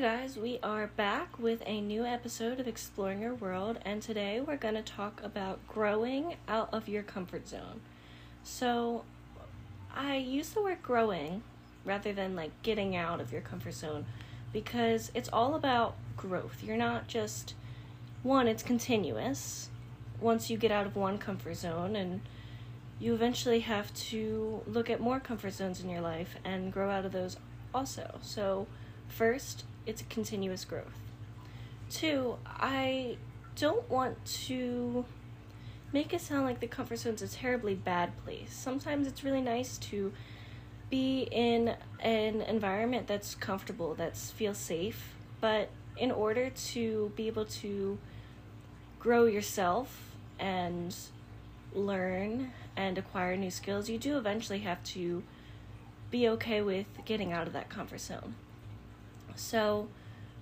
guys, we are back with a new episode of Exploring Your World, and today we're going to talk about growing out of your comfort zone. So, I use the word growing rather than like getting out of your comfort zone because it's all about growth. You're not just one, it's continuous. Once you get out of one comfort zone, and you eventually have to look at more comfort zones in your life and grow out of those also. So, first, it's a continuous growth. Two, I don't want to make it sound like the comfort zone's a terribly bad place. Sometimes it's really nice to be in an environment that's comfortable, that feels safe, but in order to be able to grow yourself and learn and acquire new skills, you do eventually have to be okay with getting out of that comfort zone. So,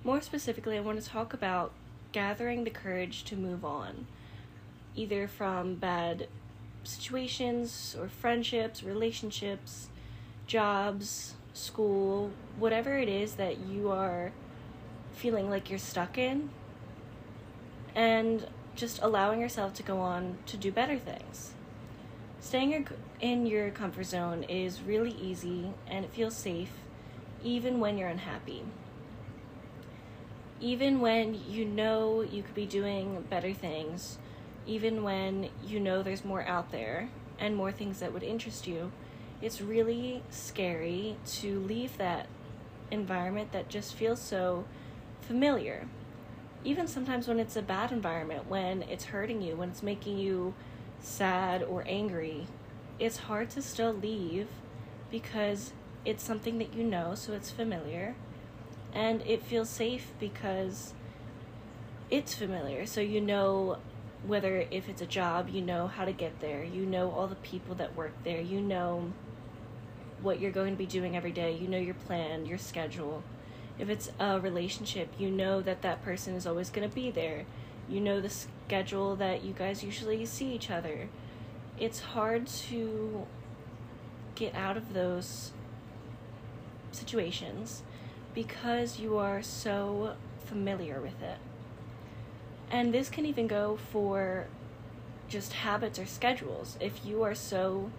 more specifically, I want to talk about gathering the courage to move on, either from bad situations or friendships, relationships, jobs, school, whatever it is that you are feeling like you're stuck in, and just allowing yourself to go on to do better things. Staying in your comfort zone is really easy and it feels safe even when you're unhappy even when you know you could be doing better things, even when you know there's more out there and more things that would interest you, it's really scary to leave that environment that just feels so familiar. Even sometimes when it's a bad environment, when it's hurting you, when it's making you sad or angry, it's hard to still leave because it's something that you know, so it's familiar and it feels safe because it's familiar. So you know whether if it's a job, you know how to get there. You know all the people that work there. You know what you're going to be doing every day. You know your plan, your schedule. If it's a relationship, you know that that person is always going to be there. You know the schedule that you guys usually see each other. It's hard to get out of those situations because you are so familiar with it. And this can even go for just habits or schedules. If you are so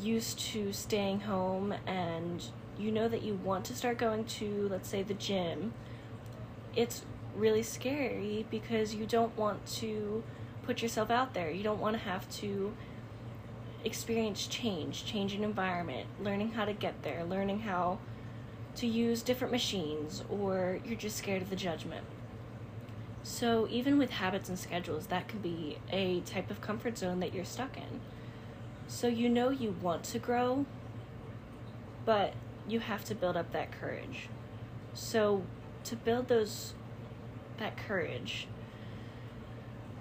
used to staying home and you know that you want to start going to, let's say, the gym, it's really scary because you don't want to put yourself out there. You don't want to have to experience change, change an environment, learning how to get there, learning how to use different machines, or you're just scared of the judgment. So, even with habits and schedules, that can be a type of comfort zone that you're stuck in. So, you know you want to grow, but you have to build up that courage. So, to build those that courage,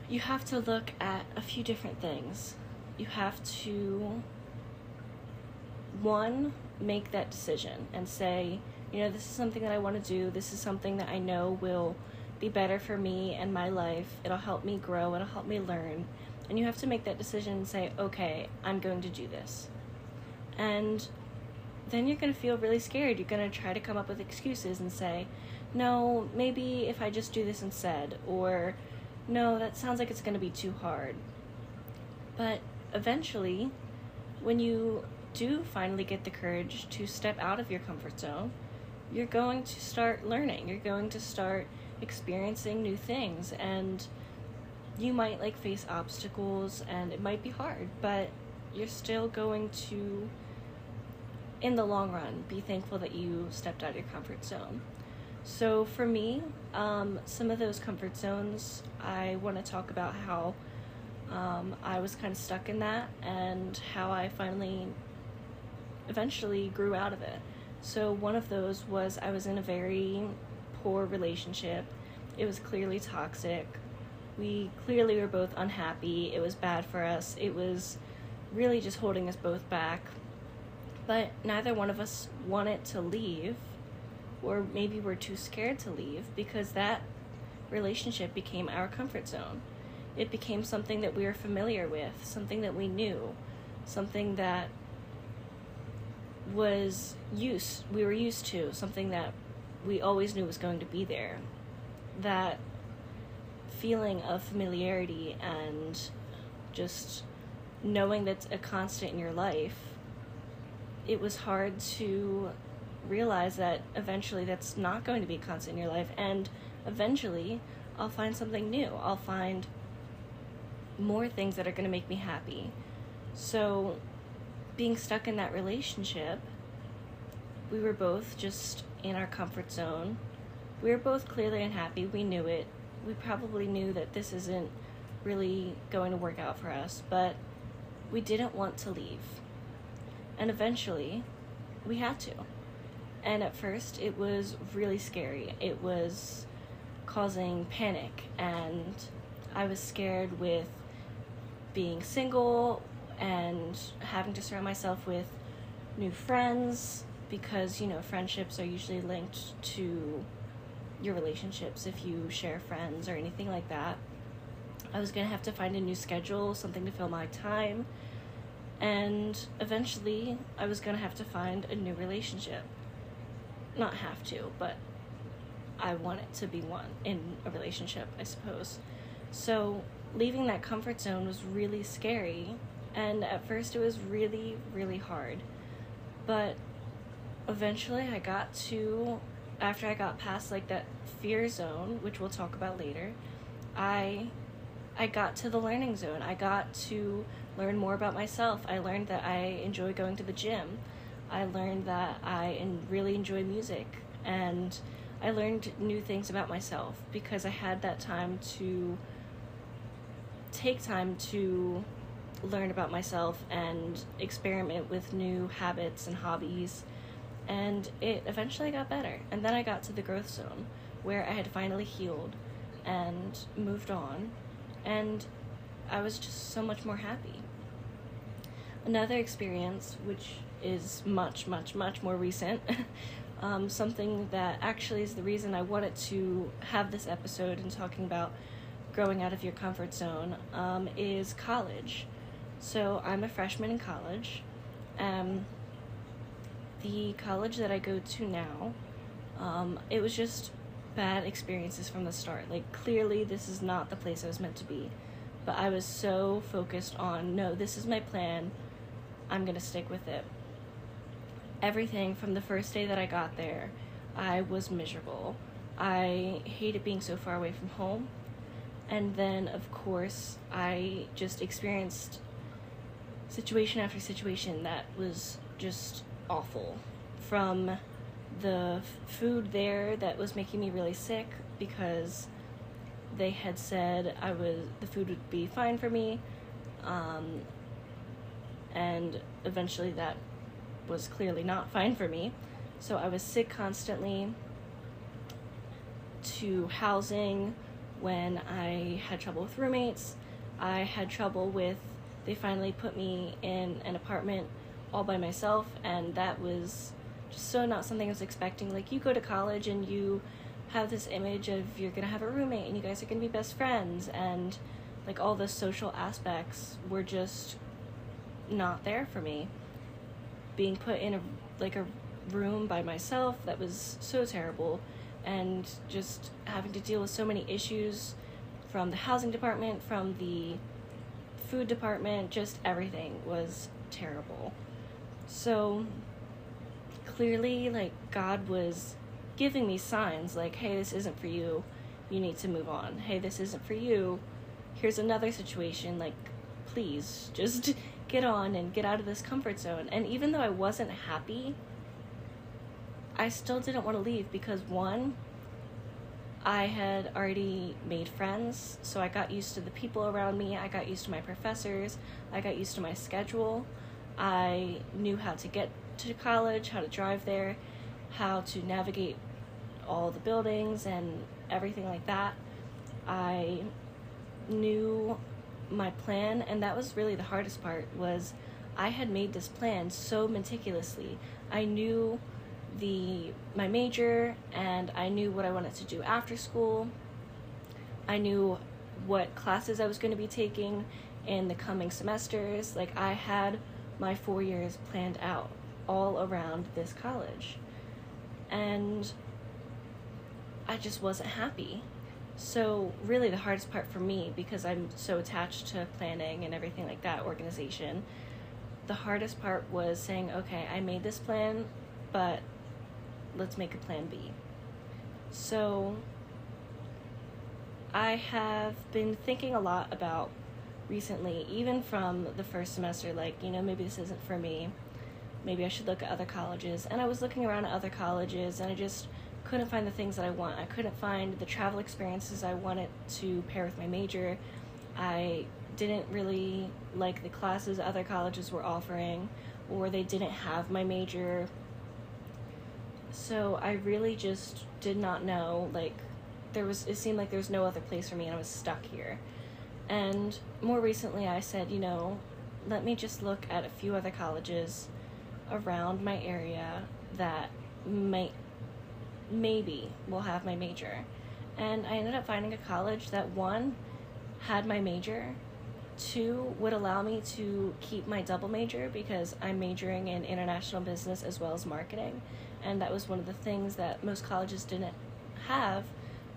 you have to look at a few different things. You have to one make that decision and say, you know, this is something that I want to do. This is something that I know will be better for me and my life. It'll help me grow, it'll help me learn. And you have to make that decision and say, okay, I'm going to do this. And then you're going to feel really scared. You're going to try to come up with excuses and say, no, maybe if I just do this instead, or no, that sounds like it's going to be too hard. But eventually, when you do finally get the courage to step out of your comfort zone, you're going to start learning. You're going to start experiencing new things and you might like face obstacles and it might be hard, but you're still going to in the long run be thankful that you stepped out of your comfort zone. So for me, um, some of those comfort zones, I want to talk about how um, I was kind of stuck in that and how I finally eventually grew out of it. So, one of those was I was in a very poor relationship. It was clearly toxic. We clearly were both unhappy. It was bad for us. It was really just holding us both back. But neither one of us wanted to leave, or maybe we're too scared to leave because that relationship became our comfort zone. It became something that we were familiar with, something that we knew, something that was used we were used to something that we always knew was going to be there. That feeling of familiarity and just knowing that's a constant in your life, it was hard to realize that eventually that's not going to be a constant in your life and eventually I'll find something new. I'll find more things that are going to make me happy. So being stuck in that relationship, we were both just in our comfort zone. We were both clearly unhappy. We knew it. We probably knew that this isn't really going to work out for us, but we didn't want to leave. And eventually, we had to. And at first, it was really scary. It was causing panic, and I was scared with being single and having to surround myself with new friends because you know friendships are usually linked to your relationships if you share friends or anything like that. I was to have to find a new schedule, something to fill my time, and eventually I was to have to find a new relationship. Not have to, but I want it to be one in a relationship, I suppose. So, leaving that comfort zone was really scary, and at first it was really, really hard. But eventually I got to after I got past like that fear zone, which we'll talk about later, I I got to the learning zone. I got to learn more about myself. I learned that I enjoy going to the gym. I learned that I really enjoy music and I learned new things about myself because I had that time to take time to learn about myself and experiment with new habits and hobbies and it eventually got better. And then I got to the growth zone where I had finally healed and moved on, and I was just so much more happy. Another experience, which is much, much, much more recent, um, something that actually is the reason I wanted to have this episode and talking about growing out of your comfort zone, um, is college. So I'm a freshman in college. Um, the college that I go to now, um, it was just bad experiences from the start. Like, clearly, this is not the place I was meant to be. But I was so focused on no, this is my plan. I'm going to stick with it. Everything from the first day that I got there, I was miserable. I hated being so far away from home. And then, of course, I just experienced situation after situation that was just awful. From the food there that was making me really sick because they had said I was the food would be fine for me um, and eventually that was clearly not fine for me. So I was sick constantly to housing when I had trouble with roommates. I had trouble with they finally put me in an apartment all by myself, and that was just so not something I was expecting. Like, you go to college and you have this image of you're gonna have a roommate and you guys are gonna be best friends, and like all the social aspects were just not there for me. Being put in a like a room by myself that was so terrible, and just having to deal with so many issues from the housing department, from the food department, just everything was terrible. So clearly, like, God was giving me signs like, hey, this isn't for you. You need to move on. Hey, this isn't for you. Here's another situation. Like, please just get on and get out of this comfort zone. And even though I wasn't happy, I still didn't want to leave because one, I had already made friends, so I got used to the people around me, I got used to my professors, I got used to my schedule. I knew how to get to college, how to drive there, how to navigate all the buildings and everything like that. I knew my plan and that was really the hardest part was I had made this plan so meticulously. I knew the my major and I knew what I wanted to do after school. I knew what classes I was going to be taking in the coming semesters. Like I had my four years planned out all around this college. And I just wasn't happy. So, really, the hardest part for me, because I'm so attached to planning and everything like that, organization, the hardest part was saying, okay, I made this plan, but let's make a plan B. So, I have been thinking a lot about recently, even from the first semester, like, you know, maybe this isn't for me. Maybe I should look at other colleges. And I was looking around at other colleges and I just couldn't find the things that I want. I couldn't find the travel experiences I wanted to pair with my major. I didn't really like the classes other colleges were offering, or they didn't have my major. So I really just did not know, like, there was, it seemed like there was no other place for me and I was stuck here. And more recently, I said, you know, let me just look at a few other colleges around my area that might maybe will have my major. And I ended up finding a college that one had my major, two would allow me to keep my double major because I'm majoring in international business as well as marketing. And that was one of the things that most colleges didn't have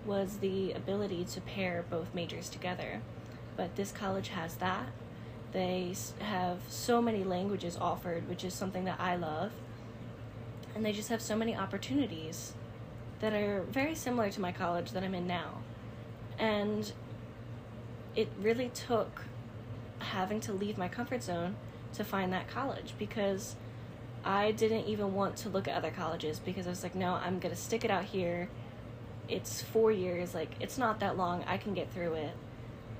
was the ability to pair both majors together. But this college has that. They have so many languages offered, which is something that I love. And they just have so many opportunities that are very similar to my college that I'm in now. And it really took having to leave my comfort zone to find that college because I didn't even want to look at other colleges because I was like, no, I'm going to stick it out here. It's four years, like, it's not that long. I can get through it.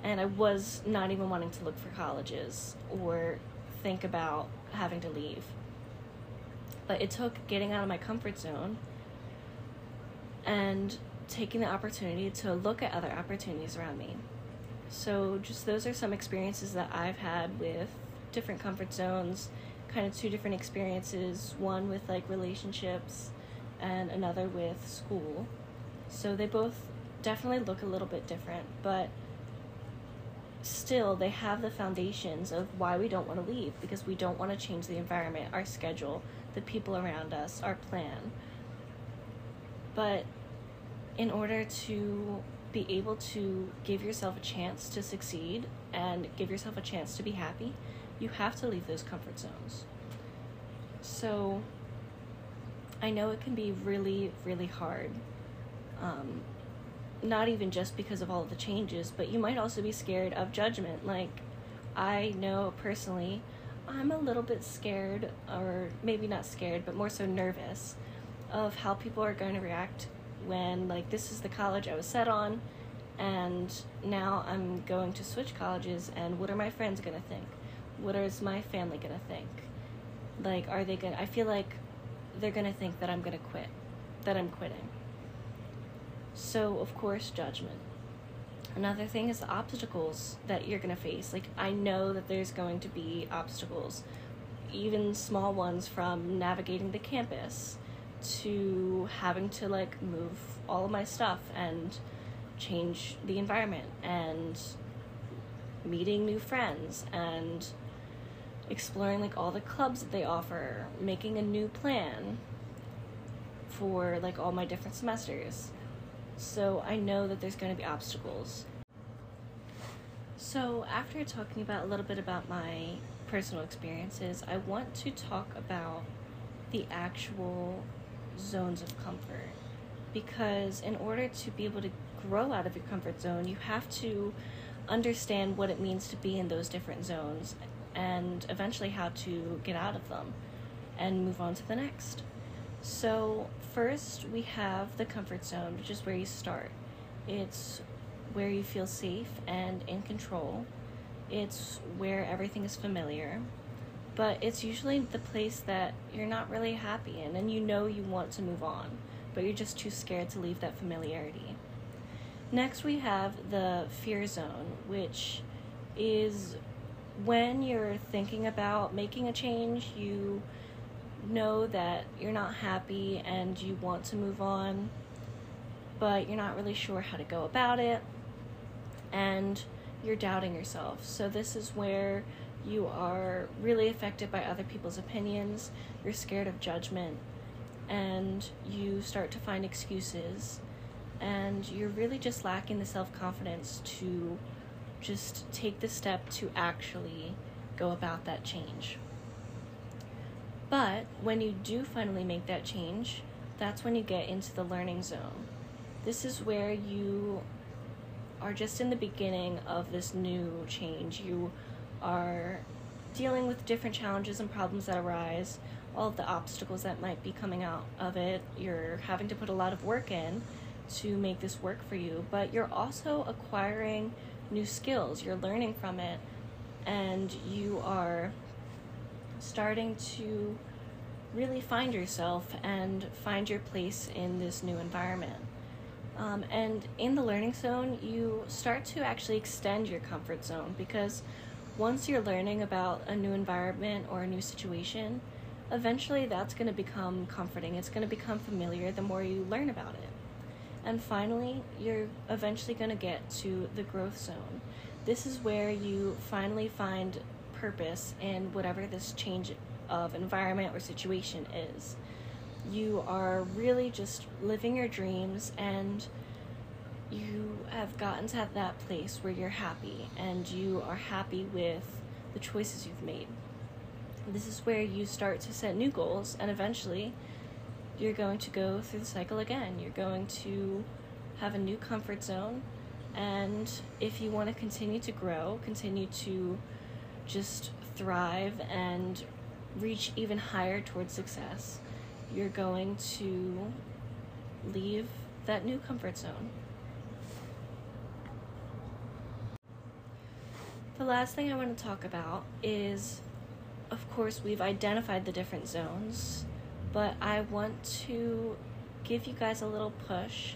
And I was not even wanting to look for colleges or think about having to leave. But it took getting out of my comfort zone and taking the opportunity to look at other opportunities around me. So, just those are some experiences that I've had with different comfort zones, kind of two different experiences one with like relationships and another with school. So, they both definitely look a little bit different, but still they have the foundations of why we don't want to leave because we don't want to change the environment, our schedule, the people around us, our plan. But in order to be able to give yourself a chance to succeed and give yourself a chance to be happy, you have to leave those comfort zones. So, I know it can be really, really hard. Um, not even just because of all of the changes, but you might also be scared of judgment. Like, I know personally, I'm a little bit scared, or maybe not scared, but more so nervous of how people are going to react when like this is the college I was set on and now I'm going to switch colleges and what are my friends going to think? What is my family to think? Like are they to I feel like they're to think that I'm to quit, that I'm quitting. So, of course, judgment. Another thing is the obstacles that you're to face. Like I know that there's going to be obstacles, even small ones from navigating the campus to having to like move all of my stuff and change the environment and meeting new friends and exploring like all the clubs that they offer, making a new plan for like all my different semesters. So I know that there's going to be obstacles. So after talking about a little bit about my personal experiences, I want to talk about the actual zones of comfort because in order to be able to grow out of your comfort zone, you have to understand what it means to be in those different zones and eventually how to get out of them and move on to the next. So, first we have the comfort zone, which is where you start. It's where you feel safe and in control. It's where everything is familiar but it's usually the place that you're not really happy in and you know you want to move on, but you're just too scared to leave that familiarity. Next, we have the fear zone, which is when you're thinking about making a change, you know that you're not happy and you want to move on, but you're not really sure how to go about it, and you're doubting yourself. So, this is where you are really affected by other people's opinions, you're scared of judgment, and you start to find excuses and you're really just lacking the self confidence to just take the step to actually go about that change. But when you do finally make that change, that's when you get into the learning zone. This is where you are just in the beginning of this new change. You are dealing with different challenges and problems that arise, all of the obstacles that might be coming out of it. You're having to put a lot of work in to make this work for you, but you're also acquiring new skills. You're learning from it, and you are starting to really find yourself and find your place in this new environment. Um, and in the learning zone, you start to actually extend your comfort zone because once you're learning about a new environment or a new situation, eventually that's going to become comforting. It's going to become familiar the more you learn about it. And finally, you're eventually going to get to the growth zone. This is where you finally find purpose in whatever this change of environment or situation is. You are really just living your dreams and you have gotten to that place where you're happy and you are happy with the choices you've made. This is where you start to set new goals and eventually you're going to go through the cycle again. You're going to have a new comfort zone. And if you want to continue to grow, continue to just thrive and reach even higher towards success, you're going to leave that new comfort zone. The last thing I want to talk about is, of course, we've identified the different zones but I want to give you guys a little push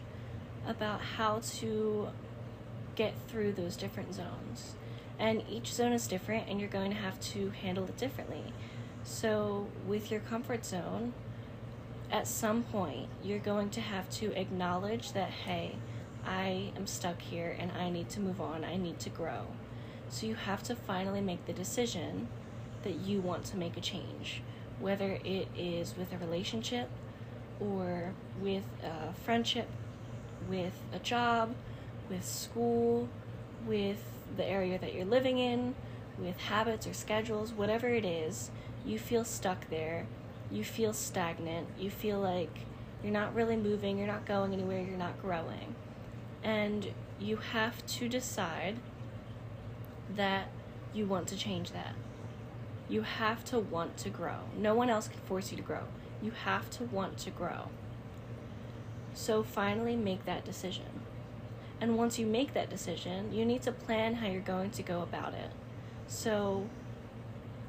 about how to get through those different zones. And each zone is different, and you're going to have to handle it differently. So, with your comfort zone, at some point, you're going to have to acknowledge that, hey, I am stuck here and I need to move on, I need to grow. So, you have to finally make the decision that you want to make a change whether it is with a relationship or with a friendship, with a job, with school, with the area that you're living in, with habits or schedules, whatever it is, you feel stuck there, you feel stagnant, you feel like you're not really moving, you're not going anywhere, you're not growing. And you have to decide that you want to change that. You have to want to grow. No one else can force you to grow. You have to want to grow. So finally make that decision. And once you make that decision, you need to plan how you're going to go about it. So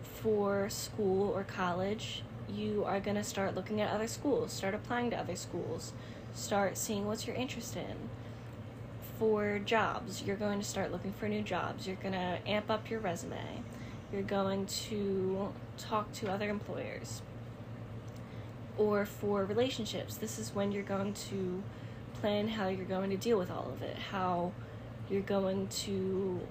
for school or college, you are going to start looking at other schools, start applying to other schools, start seeing what you're interested in. For jobs, you're going to start looking for new jobs. You're going to amp up your resume you're going to talk to other employers. Or for relationships, this is when you're going to plan how you're going to deal with all of it, how you're going to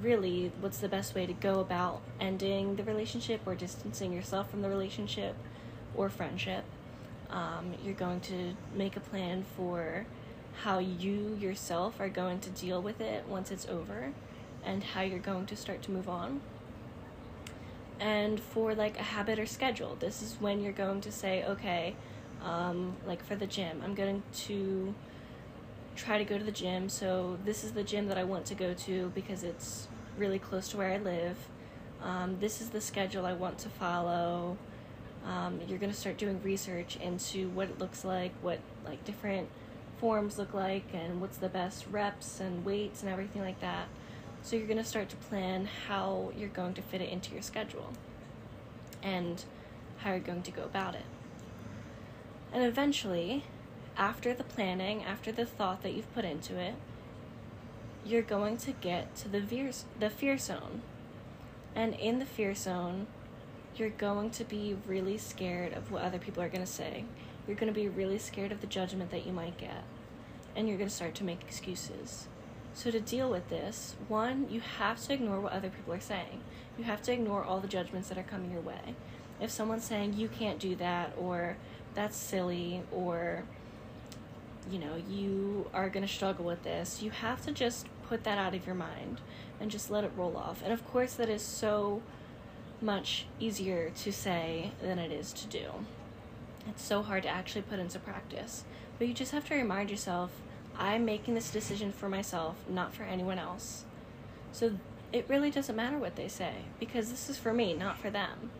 really what's the best way to go about ending the relationship or distancing yourself from the relationship or friendship. Um, you're going to make a plan for how you yourself are going to deal with it once it's over and how you're going to start to move on. And for like a habit or schedule, this is when you're going to say, okay, um, like for the gym, I'm going to try to go to the gym. So this is the gym that I want to go to because it's really close to where I live. Um, this is the schedule I want to follow. Um, you're going to start doing research into what it looks like, what like different forms look like, and what's the best reps and weights and everything like that. So you're going to start to plan how you're going to fit it into your schedule and how you're going to go about it. And eventually, after the planning, after the thought that you've put into it, you're going to get to the fear, the fear zone. And in the fear zone, you're going to be really scared of what other people are going to say. You're going to be really scared of the judgment that you might get. And you're going to start to make excuses. So, to deal with this, one, you have to ignore what other people are saying. You have to ignore all the judgments that are coming your way. If someone's saying you can't do that, or that's silly, or you know, you are going to struggle with this, you have to just put that out of your mind and just let it roll off. And of course, that is so much easier to say than it is to do. It's so hard to actually put into practice. But you just have to remind yourself I'm making this decision for myself, not for anyone else. So it really doesn't matter what they say because this is for me, not for them.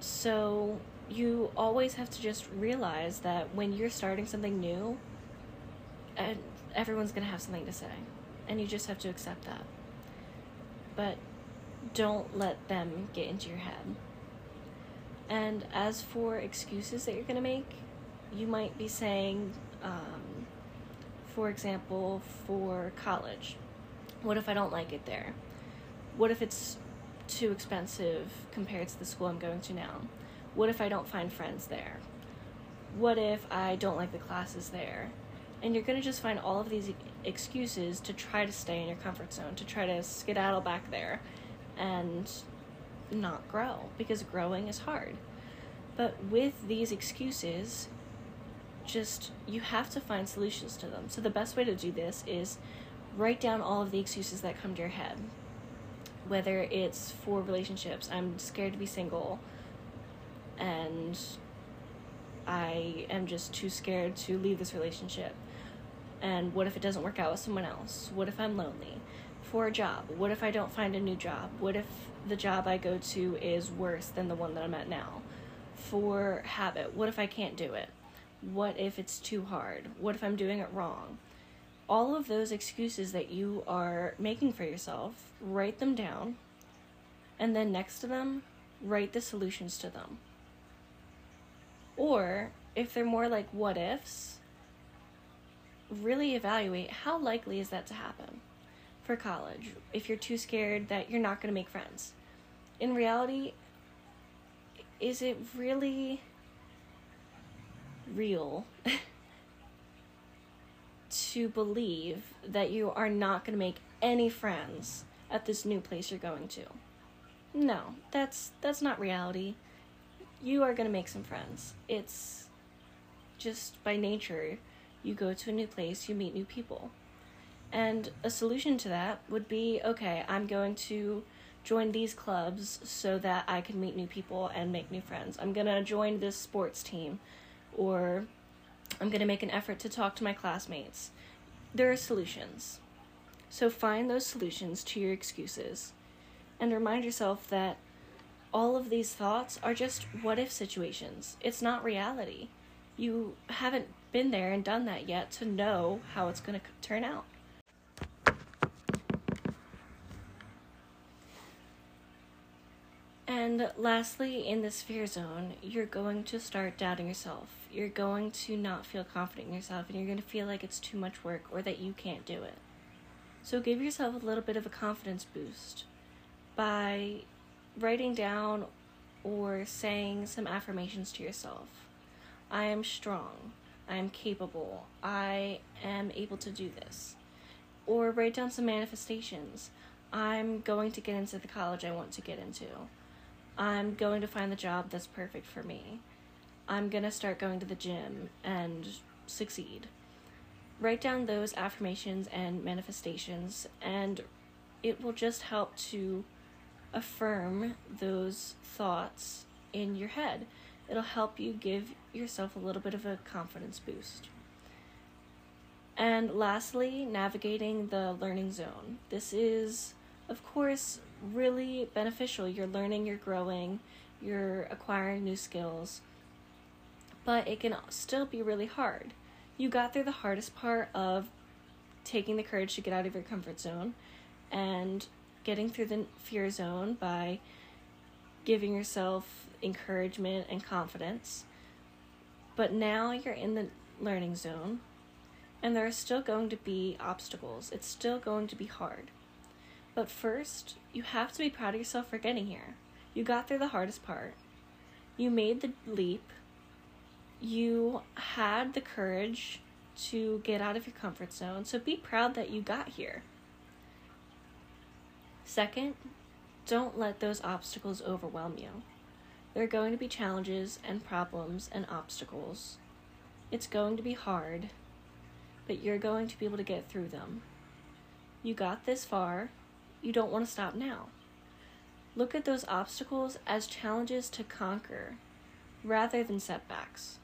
So you always have to just realize that when you're starting something new, everyone's going to have something to say, and you just have to accept that. But don't let them get into your head. And as for excuses that you're going to make, you might be saying, um, for example, for college, what if I don't like it there? What if it's too expensive compared to the school I'm going to now? What if I don't find friends there? What if I don't like the classes there? And you're going to just find all of these excuses to try to stay in your comfort zone, to try to skedaddle back there and not grow because growing is hard. But with these excuses, just you have to find solutions to them. So the best way to do this is write down all of the excuses that come to your head. Whether it's for relationships, I'm scared to be single and I am just too scared to leave this relationship. And what if it doesn't work out with someone else? What if I'm lonely? For a job, what if I don't find a new job? What if the job I go to is worse than the one that I'm at now? For habit, what if I can't do it? What if it's too hard? What if I'm doing it wrong? All of those excuses that you are making for yourself, write them down, and then next to them, write the solutions to them. Or if they're more like what ifs, really evaluate how likely is that to happen for college if you're too scared that you're not going to make friends. In reality, is it really real to believe that you are not going to make any friends at this new place you're going to? No, that's that's not reality you are going to make some friends. It's just by nature. You go to a new place, you meet new people. And a solution to that would be okay, I'm going to join these clubs so that I can meet new people and make new friends. I'm going to join this sports team or I'm going to make an effort to talk to my classmates. There are solutions. So find those solutions to your excuses and remind yourself that all of these thoughts are just what if situations. It's not reality. You haven't been there and done that yet to know how it's going to turn out. And lastly, in this fear zone, you're going to start doubting yourself. You're going to not feel confident in yourself, and you're going to feel like it's too much work or that you can't do it. So give yourself a little bit of a confidence boost by writing down or saying some affirmations to yourself. I am strong. I am capable. I am able to do this. Or write down some manifestations. I'm going to get into the college I want to get into. I'm going to find the job that's perfect for me. I'm to start going to the gym and succeed. Write down those affirmations and manifestations, and it will just help to affirm those thoughts in your head. It'll help you give yourself a little bit of a confidence boost. And lastly, navigating the learning zone. This is, of course, really beneficial. You're learning, you're growing, you're acquiring new skills, but it can still be really hard. You got through the hardest part of taking the courage to get out of your comfort zone and getting through the fear zone by giving yourself encouragement and confidence. But now you're in the learning zone, and there are still going to be obstacles. It's still going to be hard. But first, you have to be proud of yourself for getting here. You got through the hardest part. You made the leap. You had the courage to get out of your comfort zone. So be proud that you got here. Second, don't let those obstacles overwhelm you. There are going to be challenges and problems and obstacles. It's going to be hard, but you're going to be able to get through them. You got this far, you don't want to stop now. Look at those obstacles as challenges to conquer rather than setbacks.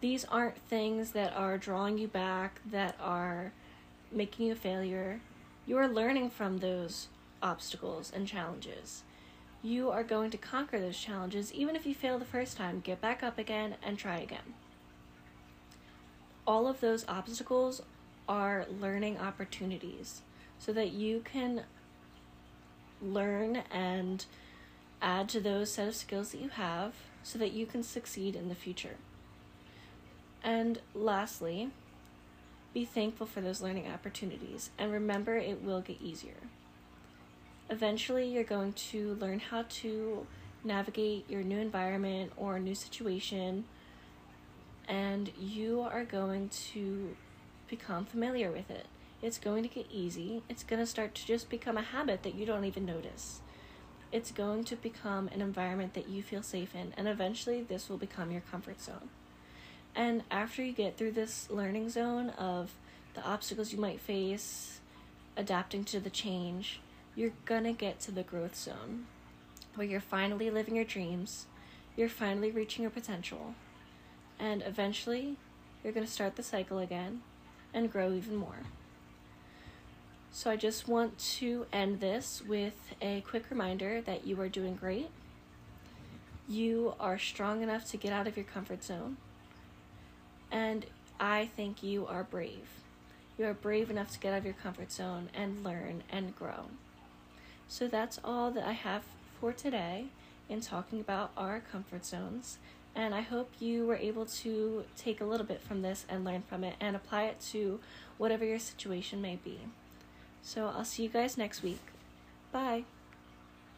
These aren't things that are drawing you back, that are making you a failure. You are learning from those obstacles and challenges. You are going to conquer those challenges, even if you fail the first time. Get back up again and try again. All of those obstacles are learning opportunities so that you can learn and add to those set of skills that you have so that you can succeed in the future. And lastly, be thankful for those learning opportunities and remember it will get easier. Eventually, you're going to learn how to navigate your new environment or new situation, and you are going to become familiar with it. It's going to get easy. It's going to start to just become a habit that you don't even notice. It's going to become an environment that you feel safe in, and eventually, this will become your comfort zone. And after you get through this learning zone of the obstacles you might face, adapting to the change, you're gonna get to the growth zone where you're finally living your dreams, you're finally reaching your potential, and eventually you're gonna start the cycle again and grow even more. So, I just want to end this with a quick reminder that you are doing great. You are strong enough to get out of your comfort zone. And I think you are brave. You are brave enough to get out of your comfort zone and learn and grow. So that's all that I have for today in talking about our comfort zones. And I hope you were able to take a little bit from this and learn from it and apply it to whatever your situation may be. So I'll see you guys next week. Bye.